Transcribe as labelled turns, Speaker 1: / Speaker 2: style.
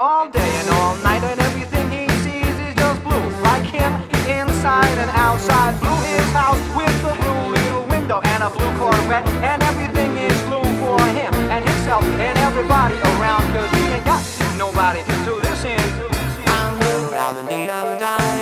Speaker 1: all day and all night, and everything he sees is just blue. Like him, inside and outside, blue his house with a blue little window and a blue Corvette, and everything is blue for him and himself and everybody around, cause he ain't got nobody to listen to. I'm blue, I'm the need of.